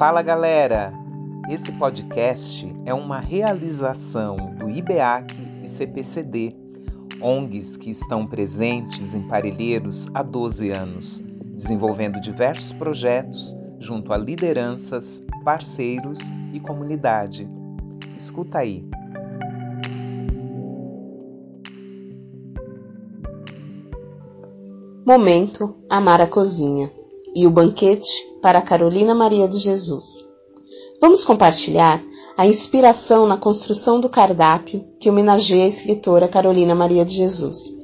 Fala galera! Esse podcast é uma realização do IBEAC e CPCD, ONGs que estão presentes em Parelheiros há 12 anos, desenvolvendo diversos projetos junto a lideranças, parceiros e comunidade. Escuta aí. Momento Amar a Cozinha e o banquete para Carolina Maria de Jesus. Vamos compartilhar a inspiração na construção do cardápio que homenageia a escritora Carolina Maria de Jesus.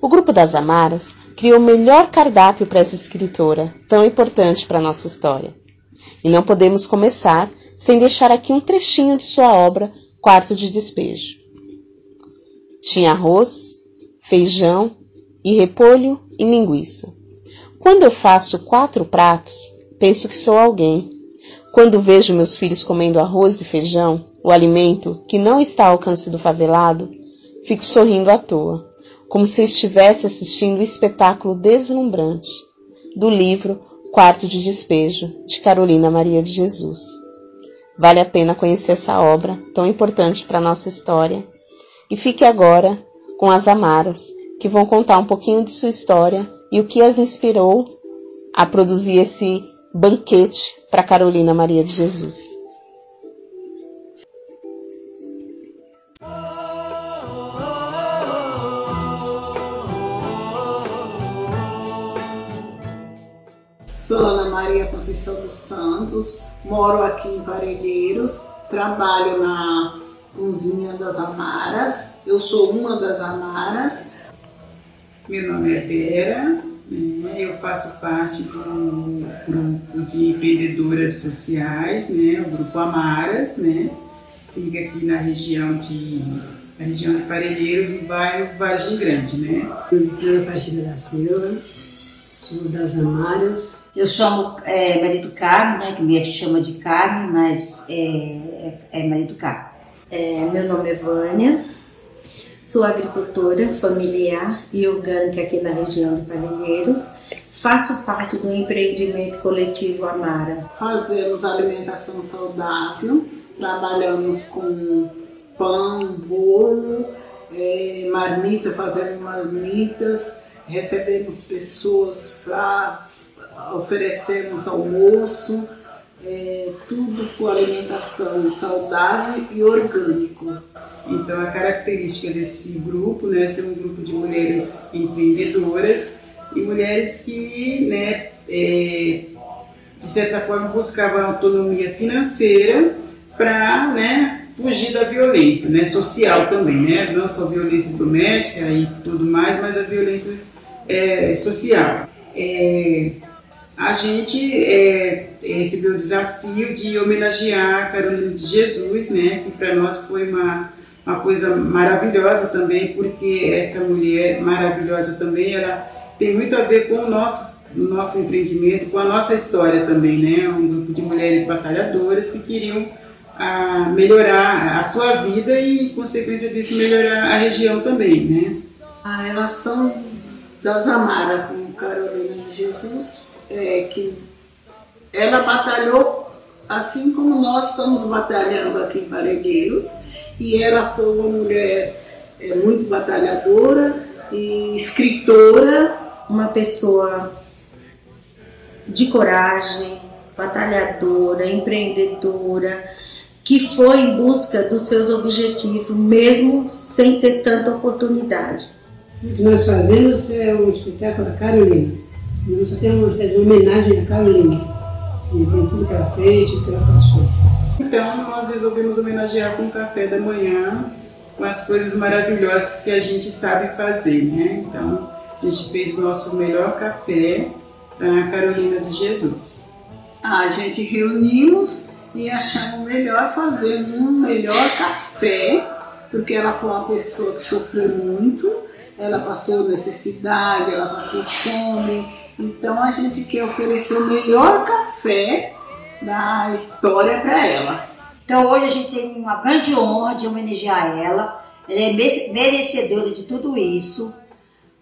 O grupo das Amaras criou o melhor cardápio para essa escritora, tão importante para a nossa história. E não podemos começar sem deixar aqui um trechinho de sua obra Quarto de Despejo. Tinha arroz, feijão e repolho e linguiça. Quando eu faço quatro pratos, penso que sou alguém. Quando vejo meus filhos comendo arroz e feijão, o alimento que não está ao alcance do favelado, fico sorrindo à toa, como se estivesse assistindo o espetáculo deslumbrante do livro Quarto de Despejo, de Carolina Maria de Jesus. Vale a pena conhecer essa obra tão importante para a nossa história. E fique agora com as Amaras, que vão contar um pouquinho de sua história e o que as inspirou a produzir esse banquete para Carolina Maria de Jesus. Sou Ana Maria Conceição dos Santos, moro aqui em Parelheiros, trabalho na cozinha das Amaras, eu sou uma das Amaras. Meu nome é Vera, né? eu faço parte do grupo de empreendedoras sociais, né? o grupo Amaras, né? fica aqui na região de na região de Parelheiros, no bairro Vargem Grande, né? Eu sou Aparecida da Silva, sou das Amaras, eu chamo é, marido Carmo, né, que me chama de Carme, mas é, é, é marido Carmo. É, meu nome é Vânia, sou agricultora familiar e orgânica aqui na região de Parelheiros. Faço parte do empreendimento coletivo Amara. Fazemos alimentação saudável, trabalhamos com pão, bolo, é, marmita, fazemos marmitas, recebemos pessoas para oferecemos almoço, é, tudo com alimentação saudável e orgânico. Então, a característica desse grupo né, ser um grupo de mulheres empreendedoras e mulheres que, né, é, de certa forma, buscavam autonomia financeira para né, fugir da violência né, social também, né? não só violência doméstica e tudo mais, mas a violência é, social. É, a gente é, recebeu o desafio de homenagear a Carolina de Jesus, né, que para nós foi uma, uma coisa maravilhosa também, porque essa mulher maravilhosa também, ela tem muito a ver com o nosso, nosso empreendimento, com a nossa história também, né, um grupo de mulheres batalhadoras que queriam a, melhorar a sua vida e, em consequência disso, melhorar a região também, né. A relação das Amara com Carolina de Jesus é, que ela batalhou assim como nós estamos batalhando aqui em Parelheiros, e ela foi uma mulher é, muito batalhadora e escritora. Uma pessoa de coragem, batalhadora, empreendedora, que foi em busca dos seus objetivos, mesmo sem ter tanta oportunidade. O que nós fazemos é um espetáculo da Carolina nós só temos uma de homenagem a Carolina, e por tudo que ela fez, tudo que ela passou. Então, nós resolvemos homenagear com o café da manhã, com as coisas maravilhosas que a gente sabe fazer, né? Então, a gente fez o nosso melhor café para a Carolina de Jesus. A gente reunimos e achamos melhor fazer um melhor café, porque ela foi uma pessoa que sofreu muito, ela passou necessidade, ela passou fome, então a gente quer oferecer o melhor café da história para ela. Então hoje a gente tem uma grande honra de homenagear ela. Ela é merecedora de tudo isso,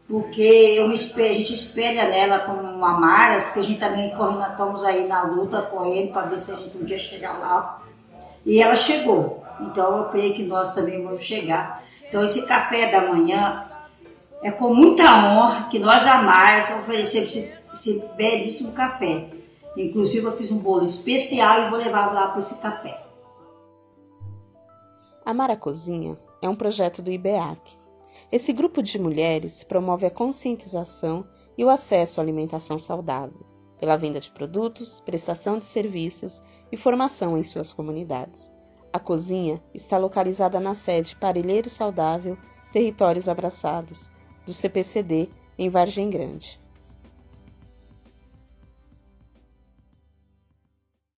porque eu me espelho, a gente espelha nela como uma Mara, porque a gente também corre, nós estamos aí na luta, correndo para ver se a gente um dia chegar lá. E ela chegou. Então eu creio que nós também vamos chegar. Então esse café da manhã é com muita honra que nós jamais oferecemos esse, esse belíssimo café. Inclusive eu fiz um bolo especial e vou levar lá para esse café. A Mara Cozinha é um projeto do IBEAC. Esse grupo de mulheres promove a conscientização e o acesso à alimentação saudável, pela venda de produtos, prestação de serviços e formação em suas comunidades. A cozinha está localizada na sede Parelheiro Saudável, Territórios Abraçados, do CPCD, em Vargem Grande.